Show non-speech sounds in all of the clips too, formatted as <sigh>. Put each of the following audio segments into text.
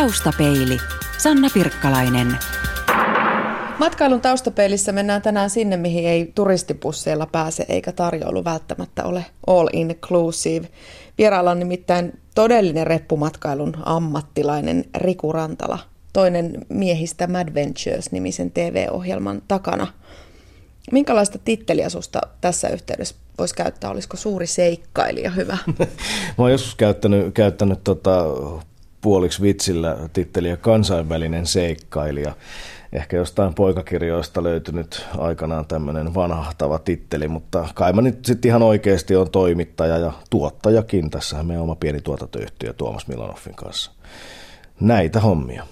Taustapeili. Sanna Pirkkalainen. Matkailun taustapeilissä mennään tänään sinne, mihin ei turistipusseilla pääse eikä tarjoulu välttämättä ole all inclusive. Vieraalla on nimittäin todellinen reppumatkailun ammattilainen Riku Rantala, toinen miehistä Mad Ventures-nimisen TV-ohjelman takana. Minkälaista titteliä susta tässä yhteydessä voisi käyttää? Olisiko suuri seikkailija hyvä? <laughs> Mä oon joskus käyttänyt, käyttänyt tota, puoliksi vitsillä titteliä kansainvälinen seikkailija. Ehkä jostain poikakirjoista löytynyt aikanaan tämmöinen vanhahtava titteli, mutta kai mä nyt sitten ihan oikeasti on toimittaja ja tuottajakin. Tässähän meidän oma pieni tuotantoyhtiö Tuomas Milanoffin kanssa. Näitä hommia.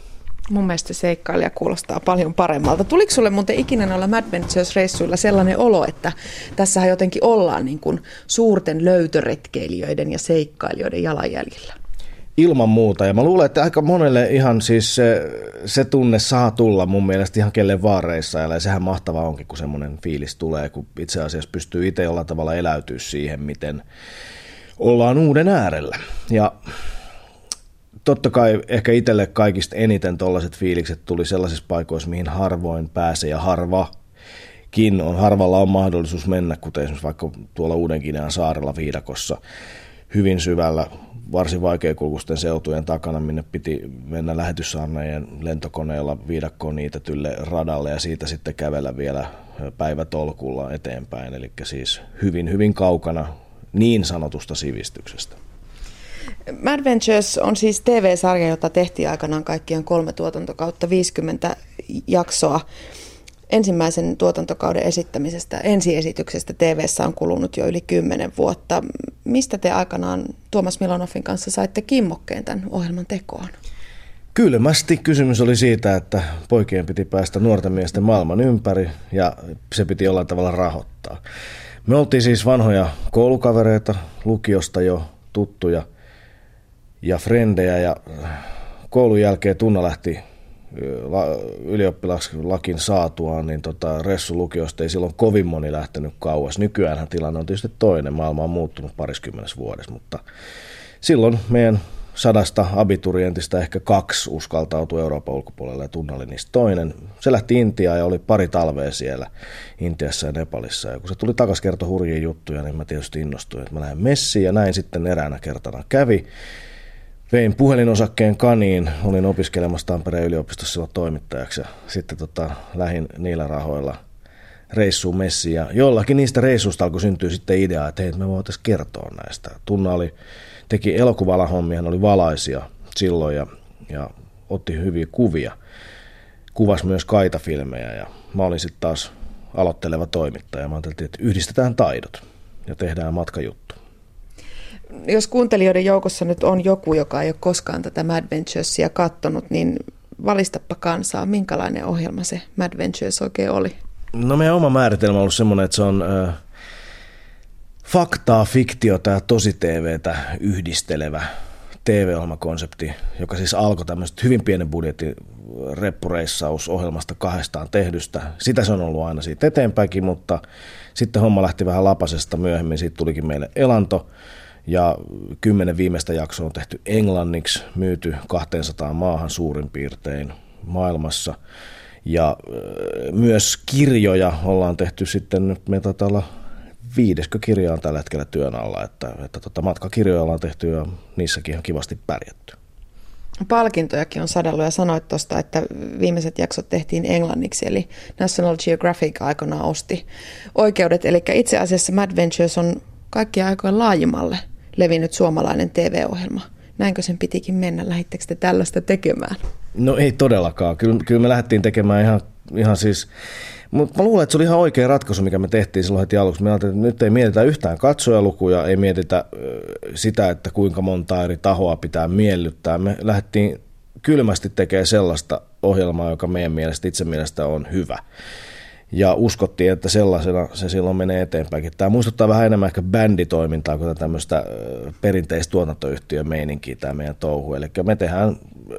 Mun mielestä seikkailija kuulostaa paljon paremmalta. Tuliko sulle muuten ikinä noilla Mad Ventures-reissuilla sellainen olo, että tässähän jotenkin ollaan niin kuin suurten löytöretkeilijöiden ja seikkailijoiden jalanjäljillä? Ilman muuta. Ja mä luulen, että aika monelle ihan siis se, se tunne saa tulla mun mielestä ihan kelle vaareissa. Ja sehän mahtavaa onkin, kun semmoinen fiilis tulee, kun itse asiassa pystyy itse jollain tavalla eläytyä siihen, miten ollaan uuden äärellä. Ja totta kai ehkä itselle kaikista eniten tollaiset fiilikset tuli sellaisissa paikoissa, mihin harvoin pääsee ja harvakin on. Harvalla on mahdollisuus mennä, kuten esimerkiksi vaikka tuolla uuden saarella viidakossa hyvin syvällä varsin vaikeakulkuisten seutujen takana, minne piti mennä lähetyssaarnaajien lentokoneella viidakkoon niitetylle radalle ja siitä sitten kävellä vielä päivätolkulla eteenpäin. Eli siis hyvin, hyvin kaukana niin sanotusta sivistyksestä. Mad Ventures on siis TV-sarja, jota tehtiin aikanaan kaikkien kolme tuotantokautta 50 jaksoa ensimmäisen tuotantokauden esittämisestä, ensiesityksestä tv on kulunut jo yli kymmenen vuotta. Mistä te aikanaan Tuomas Milonoffin kanssa saitte kimmokkeen tämän ohjelman tekoon? Kylmästi kysymys oli siitä, että poikien piti päästä nuorten miesten maailman ympäri ja se piti jollain tavalla rahoittaa. Me oltiin siis vanhoja koulukavereita, lukiosta jo tuttuja ja frendejä ja koulun jälkeen Tunna lähti ylioppilaslakin saatuaan, niin tota, Ressu lukiosta ei silloin kovin moni lähtenyt kauas. Nykyään tilanne on tietysti toinen, maailma on muuttunut pariskymmenessä vuodessa, mutta silloin meidän sadasta abiturientista ehkä kaksi uskaltautui Euroopan ulkopuolelle ja Tunna oli niistä toinen. Se lähti Intiaan ja oli pari talvea siellä Intiassa ja Nepalissa. Ja kun se tuli takaisin kertoi hurjia juttuja, niin mä tietysti innostuin, että mä lähden messiin ja näin sitten eräänä kertana kävi. Vein puhelinosakkeen kaniin, olin opiskelemassa Tampereen yliopistossa silloin toimittajaksi ja sitten tota, lähin niillä rahoilla reissuun messiin ja jollakin niistä reissuista alkoi syntyä sitten idea, että hei, me voitaisiin kertoa näistä. Tunna oli, teki elokuvalahommia, hän oli valaisia silloin ja, ja otti hyviä kuvia. Kuvasi myös kaitafilmejä ja mä olin sitten taas aloitteleva toimittaja. Mä ajattelin, että yhdistetään taidot ja tehdään matkajuttu jos kuuntelijoiden joukossa nyt on joku, joka ei ole koskaan tätä Mad Venturesia kattonut, niin valistapa kansaa, minkälainen ohjelma se Mad Ventures oikein oli? No meidän oma määritelmä on ollut semmoinen, että se on äh, faktaa, fiktiota ja tosi TVtä yhdistelevä TV-ohjelmakonsepti, joka siis alkoi tämmöistä hyvin pienen budjetin reppureissausohjelmasta kahdestaan tehdystä. Sitä se on ollut aina siitä eteenpäinkin, mutta sitten homma lähti vähän lapasesta myöhemmin, siitä tulikin meille elanto ja kymmenen viimeistä jaksoa on tehty englanniksi, myyty 200 maahan suurin piirtein maailmassa. Ja myös kirjoja ollaan tehty sitten, nyt me taitaa olla viideskö kirja on tällä hetkellä työn alla, että, että tota, matkakirjoja ollaan tehty ja niissäkin ihan kivasti pärjätty. Palkintojakin on sadellut ja sanoit tuosta, että viimeiset jaksot tehtiin englanniksi, eli National Geographic aikanaan osti oikeudet. Eli itse asiassa Mad Ventures on kaikkia aikojen laajimmalle levinnyt suomalainen TV-ohjelma. Näinkö sen pitikin mennä? Lähittekö te tällaista tekemään? No ei todellakaan. Kyllä, kyllä me lähdettiin tekemään ihan, ihan siis... Mutta mä luulen, että se oli ihan oikea ratkaisu, mikä me tehtiin silloin heti aluksi. Me että nyt ei mietitä yhtään katsojalukuja, ei mietitä sitä, että kuinka monta eri tahoa pitää miellyttää. Me lähdettiin kylmästi tekemään sellaista ohjelmaa, joka meidän mielestä itse mielestä on hyvä ja uskottiin, että sellaisena se silloin menee eteenpäin. Tämä muistuttaa vähän enemmän ehkä bänditoimintaa kuin tämmöistä perinteistä tuotantoyhtiön meininkiä tämä meidän touhu. Eli me tehdään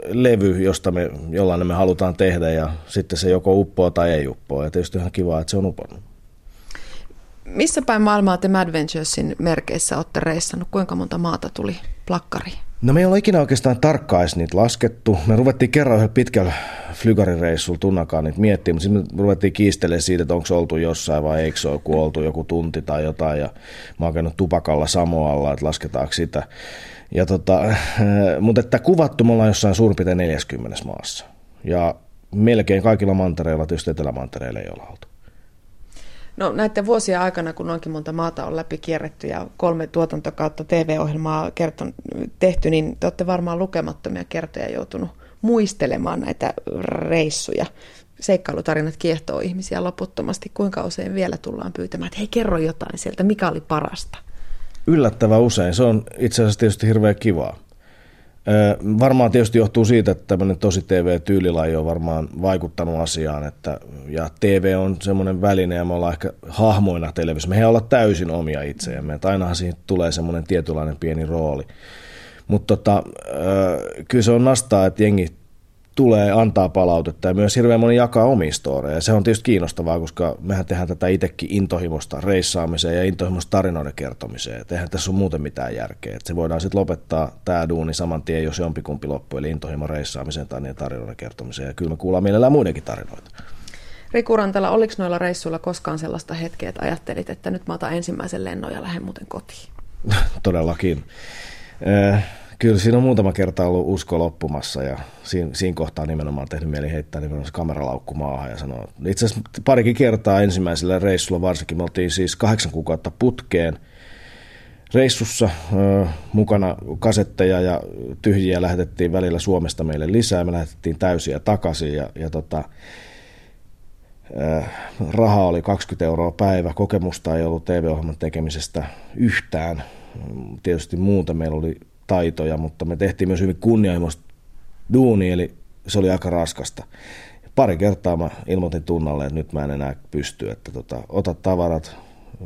levy, josta me, jollain me halutaan tehdä ja sitten se joko uppoo tai ei uppoo. Ja tietysti ihan kiva, että se on uponnut. Missä päin maailmaa te Madventuresin merkeissä olette reissannut? Kuinka monta maata tuli plakkariin? No me ei ole ikinä oikeastaan tarkkaan niitä laskettu. Me ruvettiin kerran yhdellä pitkällä flygarireissulla tunnakaan niitä miettimään, mutta sitten me ruvettiin kiistelemään siitä, että onko oltu jossain vai eikö se ole, kun oltu joku tunti tai jotain. Ja mä oon tupakalla Samoalla, että lasketaanko sitä. Ja tota, <laughs> mutta että kuvattu me ollaan jossain suurin piirtein 40 maassa. Ja melkein kaikilla mantereilla, tietysti etelämantereilla ei ole oltu. No näiden vuosien aikana, kun noinkin monta maata on läpi kierretty ja kolme tuotantokautta TV-ohjelmaa kerton, tehty, niin te olette varmaan lukemattomia kertoja joutunut muistelemaan näitä reissuja. Seikkailutarinat kiehtoo ihmisiä loputtomasti. Kuinka usein vielä tullaan pyytämään, että hei kerro jotain sieltä, mikä oli parasta? Yllättävän usein. Se on itse asiassa tietysti hirveän kivaa. Varmaan tietysti johtuu siitä, että tämmöinen tosi TV-tyylilaji on varmaan vaikuttanut asiaan, että, ja TV on semmoinen väline ja me ollaan ehkä hahmoina televisiossa. Me ei olla täysin omia itseämme, että ainahan siihen tulee semmoinen tietynlainen pieni rooli. Mutta tota, kyllä se on nastaa, että jengi tulee antaa palautetta ja myös hirveän moni jakaa omia storeja. Se on tietysti kiinnostavaa, koska mehän tehdään tätä itsekin intohimosta reissaamiseen ja intohimosta tarinoiden kertomiseen. Et eihän tässä ole muuten mitään järkeä. Et se voidaan sitten lopettaa tämä duuni saman tien, jos jompikumpi loppu, eli intohimo reissaamiseen tai niin tarinoiden kertomiseen. Ja kyllä me kuullaan mielellään muidenkin tarinoita. Riku Rantala, oliko noilla reissuilla koskaan sellaista hetkeä, että ajattelit, että nyt mä otan ensimmäisen lennon ja lähden muuten kotiin? <laughs> Todellakin. Äh Kyllä siinä on muutama kerta ollut usko loppumassa ja siinä, siinä kohtaa nimenomaan tehnyt mieli heittää nimenomaan se kameralaukku maahan ja sanoa. Itse asiassa parikin kertaa ensimmäisellä reissulla varsinkin, me oltiin siis kahdeksan kuukautta putkeen reissussa ö, mukana kasetteja ja tyhjiä lähetettiin välillä Suomesta meille lisää, me lähetettiin täysiä takaisin ja, ja tota, raha oli 20 euroa päivä, kokemusta ei ollut TV-ohjelman tekemisestä yhtään. Tietysti muuta meillä oli taitoja, mutta me tehtiin myös hyvin kunnianhimoista duuni, eli se oli aika raskasta. Pari kertaa mä ilmoitin tunnalle, että nyt mä en enää pysty, että tota, ota tavarat,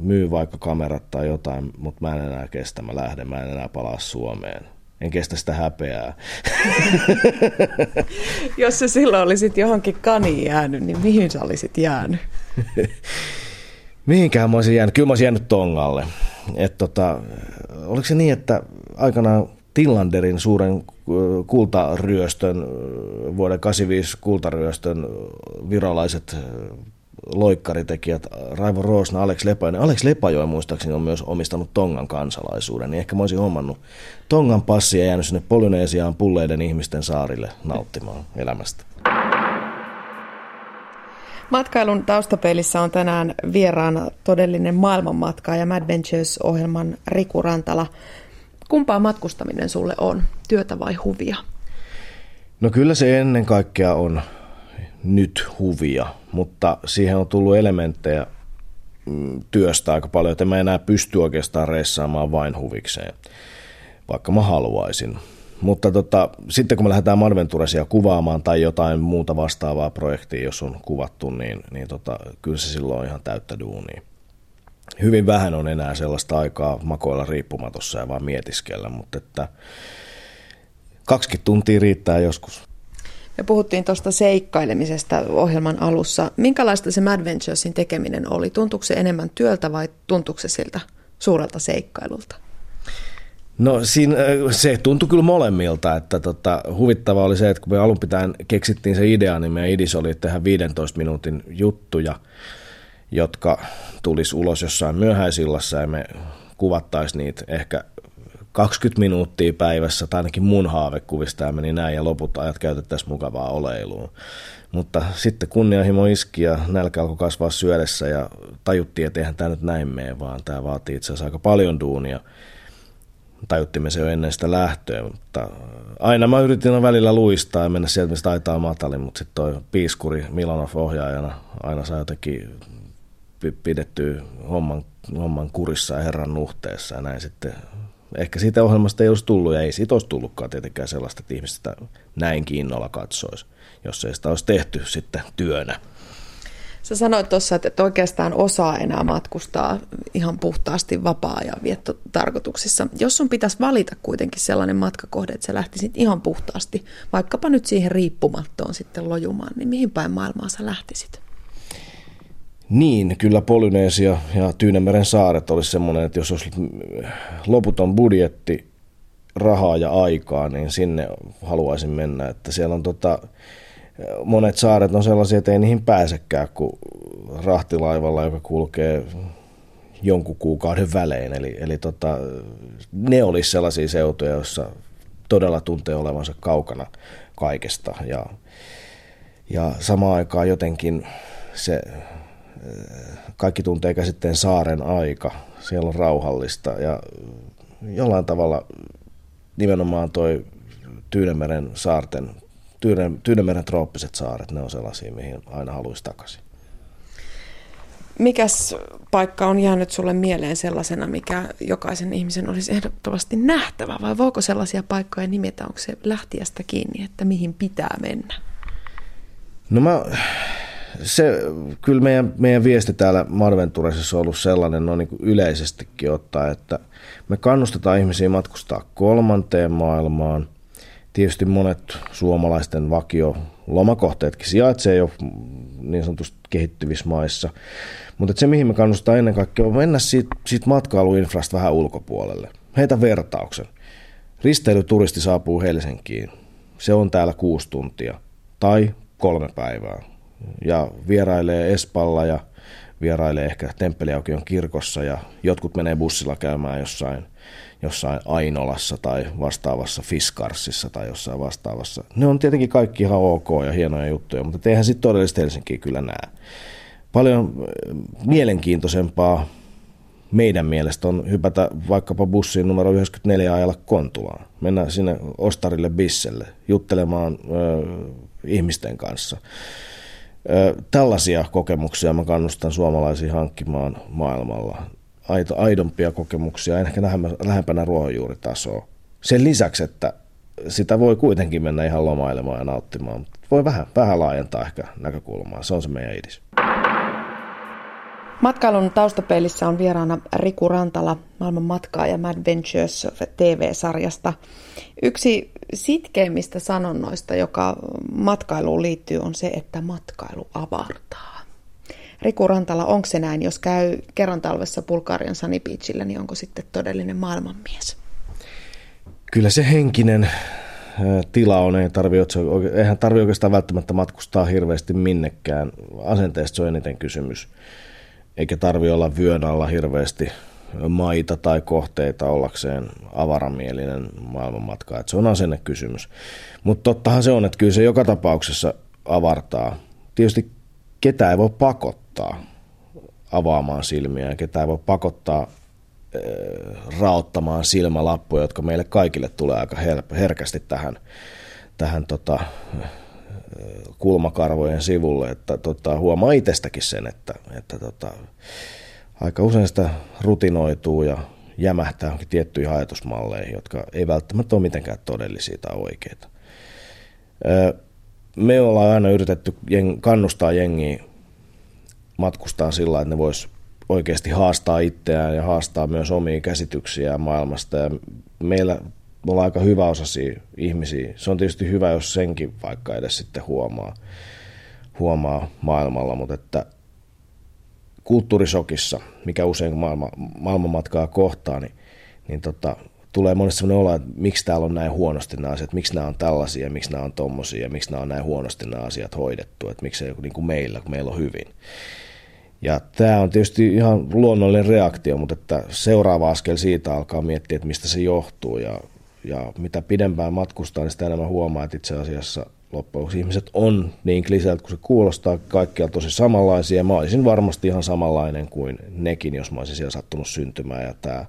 myy vaikka kamerat tai jotain, mutta mä en enää kestä, mä lähden, mä en enää palaa Suomeen. En kestä sitä häpeää. <laughs> Jos sä silloin olisit johonkin kaniin jäänyt, niin mihin sä olisit jäänyt? <laughs> Mihinkään mä olisin jäänyt? Kyllä mä olisin jäänyt Tongalle. Et tota, oliko se niin, että aikanaan Tillanderin suuren kultaryöstön, vuoden 85 kultaryöstön viralaiset loikkaritekijät Raivo Roosna, Alex Lepajoen. Alex Lepajoen muistaakseni on myös omistanut Tongan kansalaisuuden, niin ehkä mä olisin hommannut Tongan passia ja jäänyt sinne Polyneesiaan pulleiden ihmisten saarille nauttimaan elämästä. Matkailun taustapeilissä on tänään vieraana todellinen maailmanmatka ja Madventures-ohjelman Riku Rantala. Kumpaa matkustaminen sulle on, työtä vai huvia? No kyllä se ennen kaikkea on nyt huvia, mutta siihen on tullut elementtejä mm, työstä aika paljon, että mä enää pysty oikeastaan reissaamaan vain huvikseen, vaikka mä haluaisin. Mutta tota, sitten kun me lähdetään Manventuresia kuvaamaan tai jotain muuta vastaavaa projektia, jos on kuvattu, niin, niin tota, kyllä se silloin on ihan täyttä duunia. Hyvin vähän on enää sellaista aikaa makoilla riippumatossa ja vaan mietiskellä, mutta että 20 tuntia riittää joskus. Me puhuttiin tuosta seikkailemisesta ohjelman alussa. Minkälaista se Madventuresin tekeminen oli? Tuntuuko se enemmän työltä vai tuntuuko se siltä suurelta seikkailulta? No siinä, se tuntui kyllä molemmilta, että tota, huvittavaa oli se, että kun me alun pitäen keksittiin se idea, niin meidän idis oli tehdä 15 minuutin juttuja, jotka tulisi ulos jossain myöhäisillassa ja me kuvattaisiin niitä ehkä 20 minuuttia päivässä, tai ainakin mun haavekuvista ja meni näin, ja loput ajat käytettäisiin mukavaa oleiluun. Mutta sitten kunnianhimo iski ja nälkä alkoi kasvaa syödessä ja tajuttiin, että eihän tämä nyt näin mene, vaan tämä vaatii itse asiassa aika paljon duunia tajuttimme se jo ennen sitä lähtöä, mutta aina mä yritin välillä luistaa ja mennä sieltä, mistä taitaa matalin, mutta sitten toi piiskuri Milanov ohjaajana aina saa jotenkin pidettyä homman, homman kurissa ja herran nuhteessa ja näin sitten. Ehkä siitä ohjelmasta ei olisi tullut ja ei siitä olisi tullutkaan tietenkään sellaista, että ihmistä näin kiinnolla katsoisi, jos ei sitä olisi tehty sitten työnä. Sä sanoit tuossa, että oikeastaan osaa enää matkustaa ihan puhtaasti vapaa-ajan viettotarkoituksissa. Jos sun pitäisi valita kuitenkin sellainen matkakohde, että sä lähtisit ihan puhtaasti, vaikkapa nyt siihen riippumattoon sitten lojumaan, niin mihin päin maailmaa sä lähtisit? Niin, kyllä Polynesia ja Tyynemeren saaret olisi semmoinen, että jos olisi loputon budjetti, rahaa ja aikaa, niin sinne haluaisin mennä. Että siellä on tota, monet saaret on sellaisia, että ei niihin pääsekään kuin rahtilaivalla, joka kulkee jonkun kuukauden välein. Eli, eli tota, ne olisi sellaisia seutuja, joissa todella tuntee olevansa kaukana kaikesta. Ja, ja samaan aikaan jotenkin se, kaikki tuntee käsitteen saaren aika. Siellä on rauhallista ja jollain tavalla nimenomaan toi Tyynemeren saarten, Tyynemeren trooppiset saaret, ne on sellaisia, mihin aina haluaisi takaisin. Mikäs paikka on jäänyt sulle mieleen sellaisena, mikä jokaisen ihmisen olisi ehdottomasti nähtävä, vai voiko sellaisia paikkoja nimetä, onko se lähtiästä kiinni, että mihin pitää mennä? No mä, se, kyllä meidän, meidän viesti täällä Marventuresissa on ollut sellainen no niin kuin yleisestikin ottaa, että me kannustetaan ihmisiä matkustaa kolmanteen maailmaan. Tietysti monet suomalaisten vakio lomakohteetkin sijaitsee jo niin sanotusti kehittyvissä maissa. Mutta se, mihin me kannustaa ennen kaikkea, on mennä siitä, siitä matkailuinfrasta vähän ulkopuolelle. Heitä vertauksen. Risteilyturisti saapuu Helsinkiin. Se on täällä kuusi tuntia tai kolme päivää. Ja vierailee Espalla ja vierailee ehkä Temppeliaukion kirkossa ja jotkut menee bussilla käymään jossain, jossain Ainolassa tai vastaavassa Fiskarsissa tai jossain vastaavassa. Ne on tietenkin kaikki ihan ok ja hienoja juttuja, mutta eihän sitten todellisesti Helsinkiä kyllä näe. Paljon äh, mielenkiintoisempaa meidän mielestä on hypätä vaikkapa bussiin numero 94 ajalla Kontulaan. Mennä sinne Ostarille Bisselle juttelemaan ö, ihmisten kanssa Tällaisia kokemuksia mä kannustan suomalaisia hankkimaan maailmalla. Aito, aidompia kokemuksia, ehkä lähempänä ruohonjuuritasoa. Sen lisäksi, että sitä voi kuitenkin mennä ihan lomailemaan ja nauttimaan, mutta voi vähän, vähän laajentaa ehkä näkökulmaa. Se on se meidän idis. Matkailun taustapeilissä on vieraana Riku Rantala, maailman matkaa ja Mad Ventures TV-sarjasta. Yksi sitkeimmistä sanonnoista, joka matkailuun liittyy, on se, että matkailu avartaa. Riku Rantala, onko se näin, jos käy kerran talvessa Bulgarian Sunny Beachillä, niin onko sitten todellinen maailmanmies? Kyllä se henkinen tila on, ei tarvi, eihän tarvi oikeastaan välttämättä matkustaa hirveästi minnekään. Asenteesta se on eniten kysymys eikä tarvi olla vyön alla hirveästi maita tai kohteita ollakseen avaramielinen maailmanmatka. Että se on asennekysymys. Mutta tottahan se on, että kyllä se joka tapauksessa avartaa. Tietysti ketä ei voi pakottaa avaamaan silmiä ja ketä ei voi pakottaa äh, raottamaan silmälappuja, jotka meille kaikille tulee aika herkästi tähän, tähän tota, kulmakarvojen sivulle, että tota, huomaa itsestäkin sen, että, että tota, aika usein sitä rutinoituu ja jämähtää johonkin tiettyihin ajatusmalleihin, jotka ei välttämättä ole mitenkään todellisia tai oikeita. Me ollaan aina yritetty kannustaa jengiä matkustaa sillä että ne vois oikeasti haastaa itseään ja haastaa myös omia käsityksiään maailmasta. Ja meillä me ollaan aika hyväosaisia ihmisiä. Se on tietysti hyvä, jos senkin vaikka edes sitten huomaa, huomaa maailmalla, mutta että kulttuurisokissa, mikä usein maailma, maailmanmatkaa kohtaa, niin, niin tota, tulee monesti sellainen olo, että miksi täällä on näin huonosti nämä asiat, miksi nämä on tällaisia, miksi nämä on tommosia, miksi nämä on näin huonosti nämä asiat hoidettu, että miksi ei niin kuin meillä, kun meillä on hyvin. Ja tämä on tietysti ihan luonnollinen reaktio, mutta että seuraava askel siitä alkaa miettiä, että mistä se johtuu ja ja mitä pidempään matkustaa, niin sitä enemmän huomaa, että itse asiassa loppujen ihmiset on niin kliseiltä kuin se kuulostaa, kaikkia tosi samanlaisia. Mä olisin varmasti ihan samanlainen kuin nekin, jos mä olisin siellä sattunut syntymään. Ja tämä,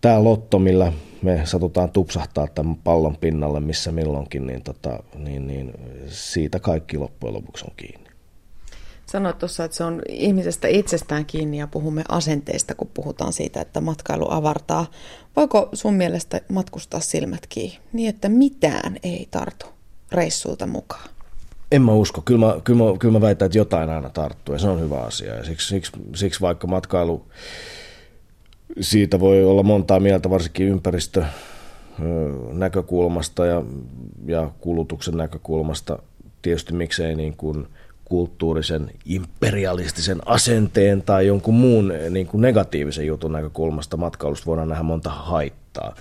tämä lotto, millä me satutaan tupsahtaa tämän pallon pinnalle missä milloinkin, niin, tota, niin, niin siitä kaikki loppujen lopuksi on kiinni. Sanoit tuossa, että se on ihmisestä itsestään kiinni ja puhumme asenteista, kun puhutaan siitä, että matkailu avartaa. Voiko sun mielestä matkustaa silmät kiinni niin, että mitään ei tartu reissulta mukaan? En mä usko. Kyllä mä, kyllä mä, kyllä mä väitän, että jotain aina tarttuu ja se on hyvä asia. Ja siksi, siksi, siksi vaikka matkailu, siitä voi olla montaa mieltä, varsinkin ympäristö näkökulmasta ja, ja kulutuksen näkökulmasta. Tietysti miksei niin kuin – kulttuurisen, imperialistisen asenteen tai jonkun muun niin kuin negatiivisen jutun näkökulmasta matkailusta voidaan nähdä monta haittaa.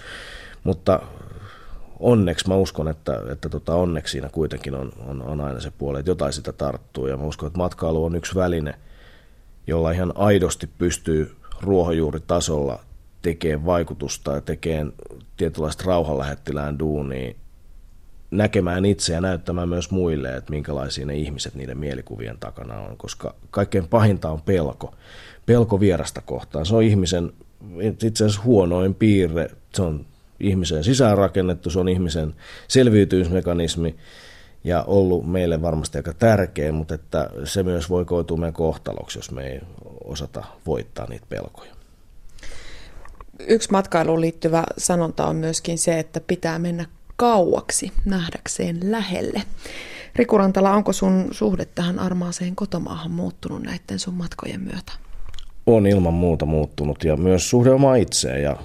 Mutta onneksi mä uskon, että, että tota, onneksi siinä kuitenkin on, on, on aina se puoli, että jotain sitä tarttuu. Ja mä uskon, että matkailu on yksi väline, jolla ihan aidosti pystyy ruohonjuuritasolla tekemään vaikutusta ja tekemään tietynlaista rauhanlähettilään duunia, näkemään itse ja näyttämään myös muille, että minkälaisia ne ihmiset niiden mielikuvien takana on, koska kaikkein pahinta on pelko. Pelko vierasta kohtaan. Se on ihmisen itse asiassa huonoin piirre. Se on ihmisen sisäänrakennettu, se on ihmisen selviytymismekanismi ja ollut meille varmasti aika tärkeä, mutta että se myös voi koitua meidän kohtaloksi, jos me ei osata voittaa niitä pelkoja. Yksi matkailuun liittyvä sanonta on myöskin se, että pitää mennä kauaksi nähdäkseen lähelle. Riku Rantala, onko sun suhde tähän armaaseen kotomaahan muuttunut näiden sun matkojen myötä? On ilman muuta muuttunut ja myös suhde omaa itseen ja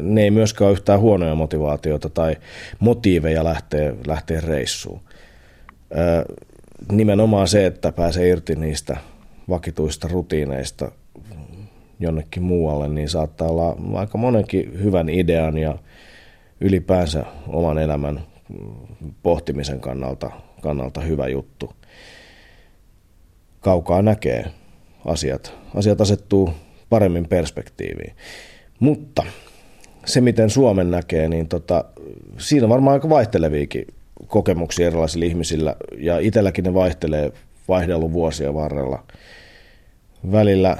ne ei myöskään ole yhtään huonoja motivaatioita tai motiiveja lähteä, lähteä reissuun. Nimenomaan se, että pääsee irti niistä vakituista rutiineista jonnekin muualle, niin saattaa olla aika monenkin hyvän idean ja ylipäänsä oman elämän pohtimisen kannalta, kannalta hyvä juttu. Kaukaa näkee asiat. Asiat asettuu paremmin perspektiiviin. Mutta se, miten Suomen näkee, niin tota, siinä on varmaan aika vaihteleviakin kokemuksia erilaisilla ihmisillä, ja itselläkin ne vaihtelee vaihdellut vuosia varrella. Välillä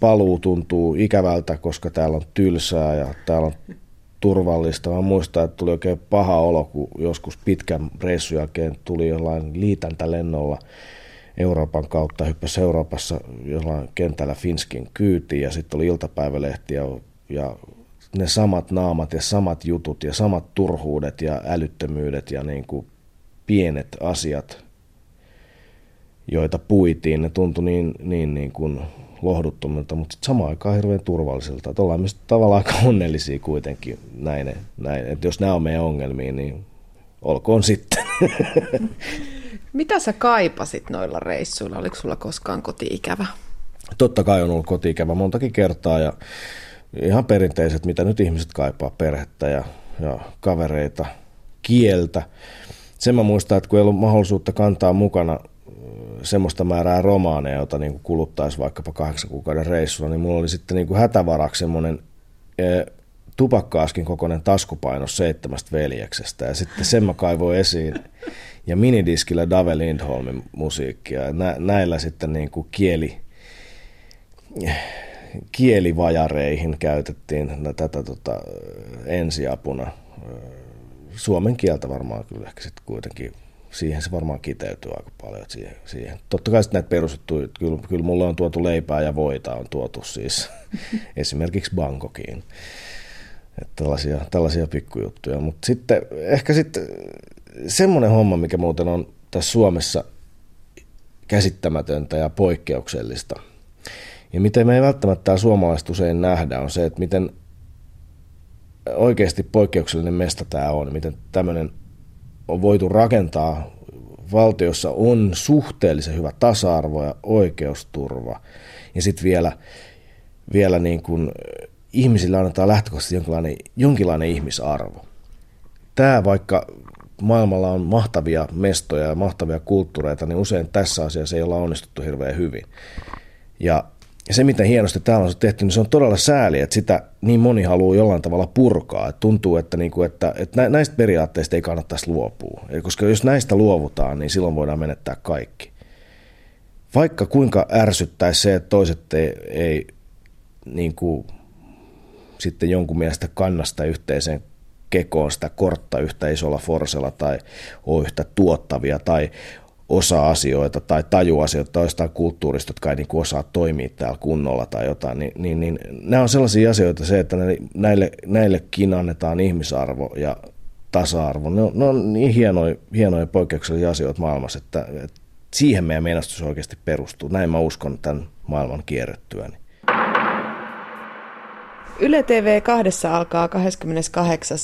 paluu tuntuu ikävältä, koska täällä on tylsää ja täällä on turvallista. Mä muistan, että tuli oikein paha olo, kun joskus pitkän reissun jälkeen tuli jollain liitäntä lennolla Euroopan kautta, hyppäsi Euroopassa jollain kentällä Finskin kyytiin ja sitten oli iltapäivälehti ja, ja ne samat naamat ja samat jutut ja samat turhuudet ja älyttömyydet ja niin kuin pienet asiat, joita puitiin, ne tuntui niin, niin, niin kuin lohduttomilta, mutta samaan aikaan hirveän turvallisilta. Että ollaan tavallaan aika onnellisia kuitenkin näin, näin. Että jos nämä on meidän ongelmia, niin olkoon sitten. <laughs> Mitä sä kaipasit noilla reissuilla? Oliko sulla koskaan kotiikävä? Totta kai on ollut kotiikävä montakin kertaa ja ihan perinteiset, mitä nyt ihmiset kaipaa, perhettä ja, ja kavereita, kieltä. Sen mä muistan, että kun ei ollut mahdollisuutta kantaa mukana semmoista määrää romaaneja, jota niin kuluttaisi vaikkapa kahdeksan kuukauden reissulla, niin mulla oli sitten niin kuin hätävaraksi semmoinen e, tupakkaaskin kokoinen taskupaino seitsemästä veljeksestä. Ja sitten sen mä kaivoin esiin. Ja minidiskillä Dave Lindholmin musiikkia. Nä, näillä sitten niin kuin kieli, kielivajareihin käytettiin tätä tota, ensiapuna. Suomen kieltä varmaan kyllä ehkä sitten kuitenkin siihen se varmaan kiteytyy aika paljon siihen. siihen. Totta kai näitä perustettuja, kyllä, kyllä mulle on tuotu leipää ja voita on tuotu siis <laughs> esimerkiksi Bangkokiin. Että tällaisia, tällaisia pikkujuttuja. Mutta sitten ehkä sitten semmoinen homma, mikä muuten on tässä Suomessa käsittämätöntä ja poikkeuksellista. Ja miten me ei välttämättä suomalaiset usein nähdä, on se, että miten oikeasti poikkeuksellinen mesta tämä on, miten tämmöinen on voitu rakentaa valtiossa on suhteellisen hyvä tasa-arvo ja oikeusturva. Ja sitten vielä, vielä niin kuin ihmisille annetaan lähtökohtaisesti jonkinlainen, jonkinlainen ihmisarvo. Tämä vaikka maailmalla on mahtavia mestoja ja mahtavia kulttuureita, niin usein tässä asiassa ei olla onnistuttu hirveän hyvin. Ja se, miten hienosti täällä on tehty, niin se on todella sääli, että sitä niin moni haluaa jollain tavalla purkaa. Että tuntuu, että, niin kuin, että, että näistä periaatteista ei kannattaisi luopua. Eli koska jos näistä luovutaan, niin silloin voidaan menettää kaikki. Vaikka kuinka ärsyttäisi se, että toiset ei, ei niin kuin, sitten jonkun mielestä kannasta yhteiseen kekoon sitä kortta yhtä isolla forsella tai ole yhtä tuottavia tai osaa asioita tai tajua asioita tai jostain kulttuurista, jotka ei niin kuin osaa toimia täällä kunnolla tai jotain, niin, niin, niin nämä on sellaisia asioita se, että näille, näillekin annetaan ihmisarvo ja tasa-arvo. Ne on, ne on niin hienoja, hienoja poikkeuksellisia asioita maailmassa, että, että siihen meidän menestys oikeasti perustuu. Näin mä uskon tämän maailman kierrettyäni. Yle TV kahdessa alkaa 28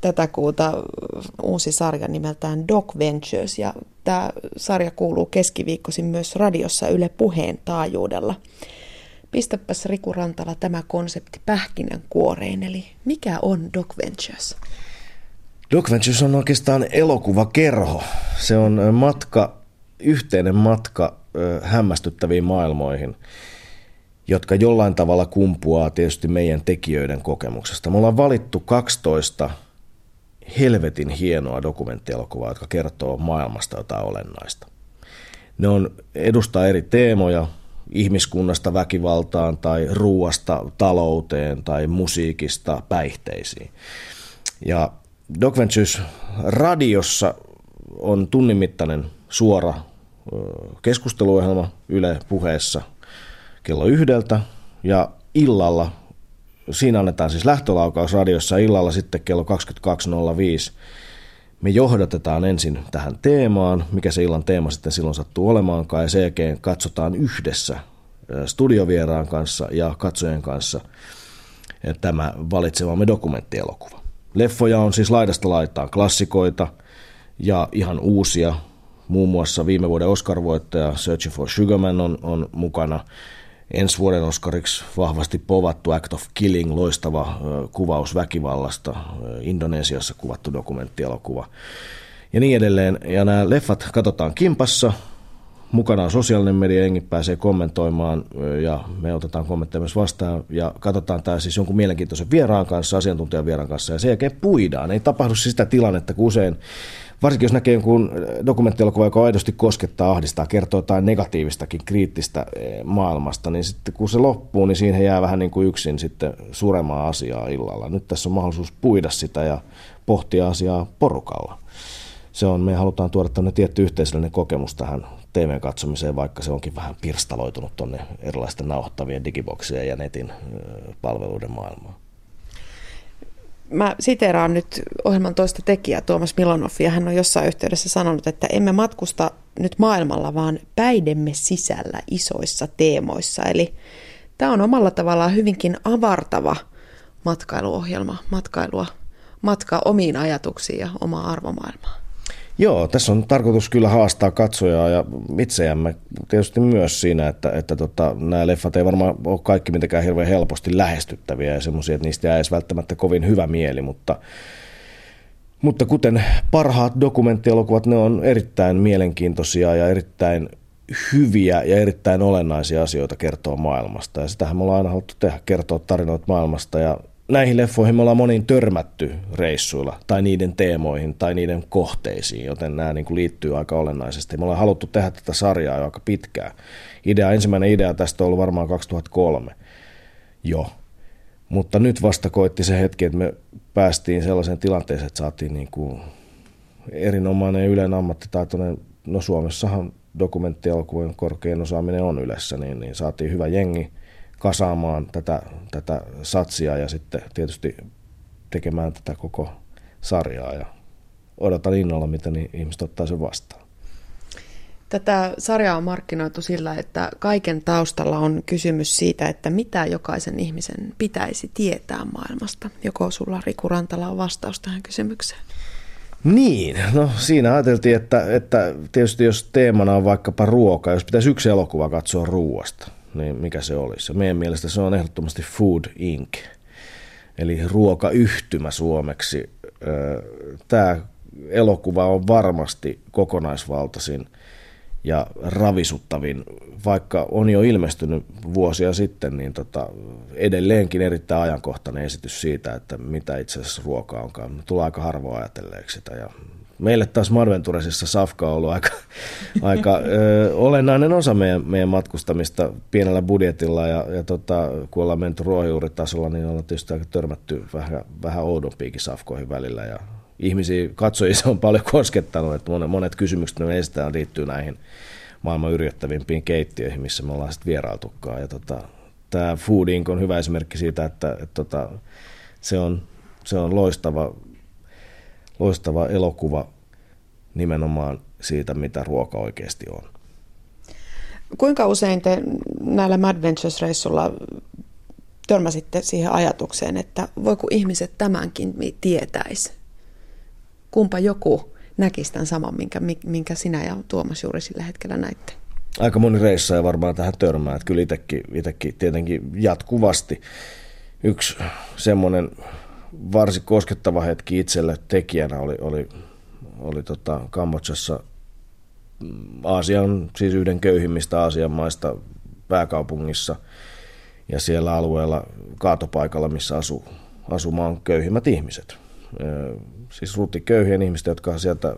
tätä kuuta uusi sarja nimeltään Doc Ventures ja tämä sarja kuuluu keskiviikkoisin myös radiossa Yle Puheen taajuudella. Pistäpäs Riku Rantala tämä konsepti pähkinän kuoreen, eli mikä on Doc Ventures? Doc Ventures on oikeastaan elokuvakerho. Se on matka, yhteinen matka hämmästyttäviin maailmoihin, jotka jollain tavalla kumpuaa tietysti meidän tekijöiden kokemuksesta. Me ollaan valittu 12 helvetin hienoa dokumenttielokuvaa, jotka kertoo maailmasta jotain olennaista. Ne on, edustaa eri teemoja, ihmiskunnasta väkivaltaan tai ruuasta talouteen tai musiikista päihteisiin. Ja Doc Ventures radiossa on tunnin mittainen suora keskusteluohjelma Yle puheessa kello yhdeltä ja illalla, siinä annetaan siis lähtölaukaus radiossa illalla sitten kello 22.05 me johdatetaan ensin tähän teemaan, mikä se illan teema sitten silloin sattuu olemaankaan, ja sen jälkeen katsotaan yhdessä studiovieraan kanssa ja katsojen kanssa tämä valitsemamme dokumenttielokuva. Leffoja on siis laidasta laitaan klassikoita ja ihan uusia. Muun muassa viime vuoden Oscar-voittaja Searching for Sugarman on, on mukana. Ensi vuoden Oscariksi vahvasti povattu Act of Killing, loistava kuvaus väkivallasta, Indonesiassa kuvattu dokumenttielokuva ja niin edelleen. Ja nämä leffat katsotaan kimpassa, mukana on sosiaalinen media, jengi pääsee kommentoimaan ja me otetaan kommentteja myös vastaan ja katsotaan tämä siis jonkun mielenkiintoisen vieraan kanssa, asiantuntijan vieraan kanssa ja sen jälkeen puidaan. Ei tapahdu siis sitä tilannetta, kun usein varsinkin jos näkee jonkun dokumenttielokuva, joka aidosti koskettaa, ahdistaa, kertoo jotain negatiivistakin, kriittistä maailmasta, niin sitten kun se loppuu, niin siihen jää vähän niin kuin yksin sitten suremaan asiaa illalla. Nyt tässä on mahdollisuus puida sitä ja pohtia asiaa porukalla. Se on, me halutaan tuoda tämmöinen tietty yhteisöllinen kokemus tähän TV-katsomiseen, vaikka se onkin vähän pirstaloitunut tuonne erilaisten nauhoittavien digiboksien ja netin palveluiden maailmaan. Mä siteeraan nyt ohjelman toista tekijää Tuomas Milonoffia. Hän on jossain yhteydessä sanonut, että emme matkusta nyt maailmalla, vaan päidemme sisällä isoissa teemoissa. Eli tämä on omalla tavallaan hyvinkin avartava matkailuohjelma, matkailua, matka omiin ajatuksiin ja omaa arvomaailmaa. Joo, tässä on tarkoitus kyllä haastaa katsojaa ja itseämme tietysti myös siinä, että, että tota, nämä leffat ei varmaan ole kaikki mitenkään hirveän helposti lähestyttäviä ja semmoisia, että niistä edes välttämättä kovin hyvä mieli, mutta, mutta kuten parhaat dokumenttielokuvat, ne on erittäin mielenkiintoisia ja erittäin hyviä ja erittäin olennaisia asioita kertoa maailmasta. Ja sitähän me ollaan aina haluttu tehdä, kertoa tarinoita maailmasta ja näihin leffoihin me ollaan moniin törmätty reissuilla tai niiden teemoihin tai niiden kohteisiin, joten nämä niin kuin liittyy aika olennaisesti. Me ollaan haluttu tehdä tätä sarjaa jo aika pitkään. Idea, ensimmäinen idea tästä on ollut varmaan 2003 jo. Mutta nyt vasta koitti se hetki, että me päästiin sellaiseen tilanteeseen, että saatiin niin kuin erinomainen yleinen ammattitaitoinen, no Suomessahan dokumenttialkujen korkein osaaminen on yleensä, niin, niin saatiin hyvä jengi – kasaamaan tätä, tätä satsia ja sitten tietysti tekemään tätä koko sarjaa ja odotan innolla, miten ihmiset ottaa sen vastaan. Tätä sarjaa on markkinoitu sillä, että kaiken taustalla on kysymys siitä, että mitä jokaisen ihmisen pitäisi tietää maailmasta. Joko sulla Riku Rantala on vastaus tähän kysymykseen? Niin, no siinä ajateltiin, että, että tietysti jos teemana on vaikkapa ruoka, jos pitäisi yksi elokuva katsoa ruoasta, niin mikä se olisi? Meidän mielestä se on ehdottomasti Food Inc., eli ruokayhtymä suomeksi. Tämä elokuva on varmasti kokonaisvaltaisin ja ravisuttavin, vaikka on jo ilmestynyt vuosia sitten, niin tota, edelleenkin erittäin ajankohtainen esitys siitä, että mitä itse asiassa ruoka onkaan. Tulee aika harvoin ajatelleeksi sitä ja meille taas Madventuresissa Safka on ollut aika, aika ö, olennainen osa meidän, meidän matkustamista pienellä budjetilla ja, ja tota, kun ollaan menty ruohonjuuritasolla, niin ollaan tietysti aika törmätty vähän, vähän oudompiinkin Safkoihin välillä ja ihmisiä, katsojia se on paljon koskettanut, että monet, monet kysymykset ne estetään liittyy näihin maailman yrjöttävimpiin keittiöihin, missä me ollaan sitten vierailtukaan. Ja tota, tämä Foodink on hyvä esimerkki siitä, että, että, että tota, se, on, se on loistava loistava elokuva nimenomaan siitä, mitä ruoka oikeasti on. Kuinka usein te näillä Mad Ventures-reissulla törmäsitte siihen ajatukseen, että voiko ihmiset tämänkin tietäisi? kumpa joku näkisi tämän saman, minkä, minkä sinä ja Tuomas juuri sillä hetkellä näitte? Aika moni reissa ja varmaan tähän törmää, että kyllä itsekin, itsekin tietenkin jatkuvasti yksi semmoinen varsin koskettava hetki itselle. Tekijänä oli, oli, oli tota Kambodsassa Aasian, siis yhden köyhimmistä Aasian maista pääkaupungissa. Ja siellä alueella kaatopaikalla, missä asuu, asuu maan köyhimmät ihmiset. Siis köyhien ihmiset, jotka sieltä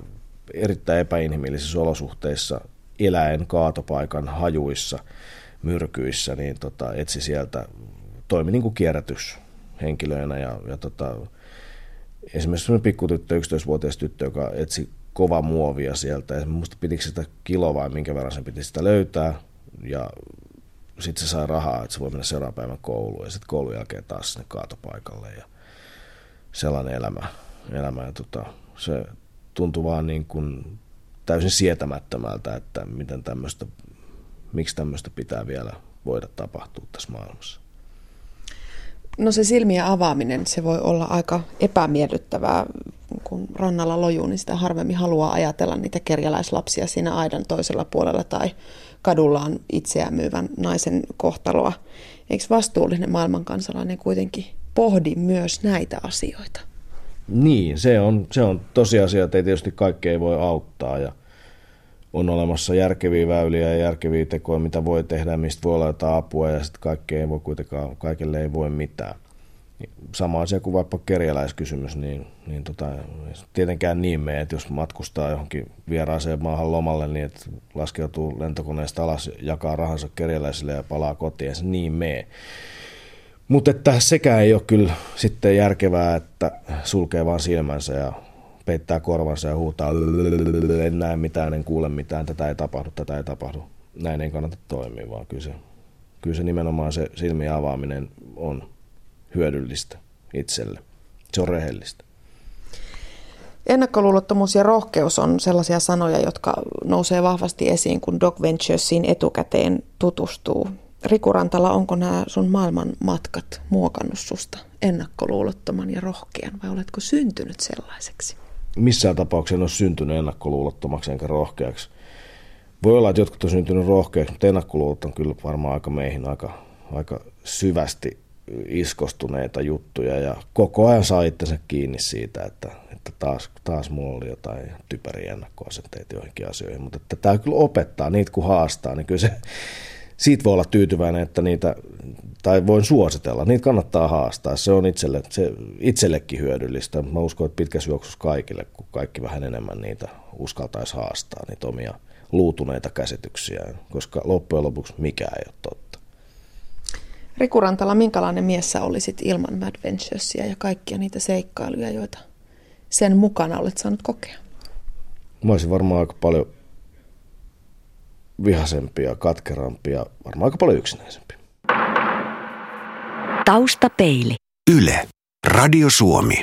erittäin epäinhimillisissä olosuhteissa eläen kaatopaikan hajuissa, myrkyissä, niin tota, etsi sieltä, toimi niin kuin kierrätyshenkilöinä ja, ja tota, esimerkiksi sellainen pikkutyttö, 11-vuotias tyttö, joka etsi kova muovia sieltä. Ja musta pitikö sitä kiloa vai minkä verran sen piti sitä löytää. Ja sitten se sai rahaa, että se voi mennä seuraavan päivän kouluun. Ja sitten koulun jälkeen taas sinne kaatopaikalle. Ja sellainen elämä. elämä. Ja tota, se tuntui vaan niin kuin täysin sietämättömältä, että miten tämmöistä, miksi tämmöistä pitää vielä voida tapahtua tässä maailmassa. No se silmien avaaminen, se voi olla aika epämiellyttävää kun rannalla lojuu, niin sitä harvemmin haluaa ajatella niitä kerjäläislapsia siinä aidan toisella puolella tai kadullaan itseään myyvän naisen kohtaloa. Eikö vastuullinen maailmankansalainen kuitenkin pohdi myös näitä asioita? Niin, se on, se on tosiasia, että ei tietysti kaikkea voi auttaa ja on olemassa järkeviä väyliä ja järkeviä tekoja, mitä voi tehdä, mistä voi olla jotain apua ja sitten kaikkea ei voi kuitenkaan, kaikille ei voi mitään sama asia kuin vaikka kerjäläiskysymys, niin, niin tota, tietenkään niin mene, että jos matkustaa johonkin vieraaseen maahan lomalle, niin että laskeutuu lentokoneesta alas, jakaa rahansa kerjäläisille ja palaa kotiin, se niin mee. Mutta että sekään ei ole kyllä sitten järkevää, että sulkee vaan silmänsä ja peittää korvansa ja huutaa, en näe mitään, en kuule mitään, tätä ei tapahdu, tätä ei tapahdu. Näin ei kannata toimia, vaan kyllä se, kyllä se nimenomaan se silmien avaaminen on hyödyllistä itselle. Se on rehellistä. Ennakkoluulottomuus ja rohkeus on sellaisia sanoja, jotka nousee vahvasti esiin, kun Doc Venturesiin etukäteen tutustuu. Riku Rantala, onko nämä sun maailman matkat muokannut susta ennakkoluulottoman ja rohkean vai oletko syntynyt sellaiseksi? Missään tapauksessa en ole syntynyt ennakkoluulottomaksi enkä rohkeaksi. Voi olla, että jotkut on syntynyt rohkeaksi, mutta ennakkoluulot on kyllä varmaan aika meihin aika, aika syvästi iskostuneita juttuja ja koko ajan saa itsensä kiinni siitä, että, että taas, taas mulla oli jotain typeriä ennakkoasenteita joihinkin asioihin, mutta että tämä kyllä opettaa, niitä kun haastaa, niin kyllä se, siitä voi olla tyytyväinen, että niitä, tai voin suositella, niitä kannattaa haastaa, se on itselle, se itsellekin hyödyllistä, mä uskon, että pitkässä juoksussa kaikille, kun kaikki vähän enemmän niitä uskaltaisi haastaa, niitä omia luutuneita käsityksiä, koska loppujen lopuksi mikään ei ole totta. Riku Rantala, minkälainen mies sä olisit ilman Mad Venturesia ja kaikkia niitä seikkailuja, joita sen mukana olet saanut kokea? Mä olisin varmaan aika paljon vihasempia, katkerampia, varmaan aika paljon yksinäisempi. Taustapeili. Yle. Radio Suomi.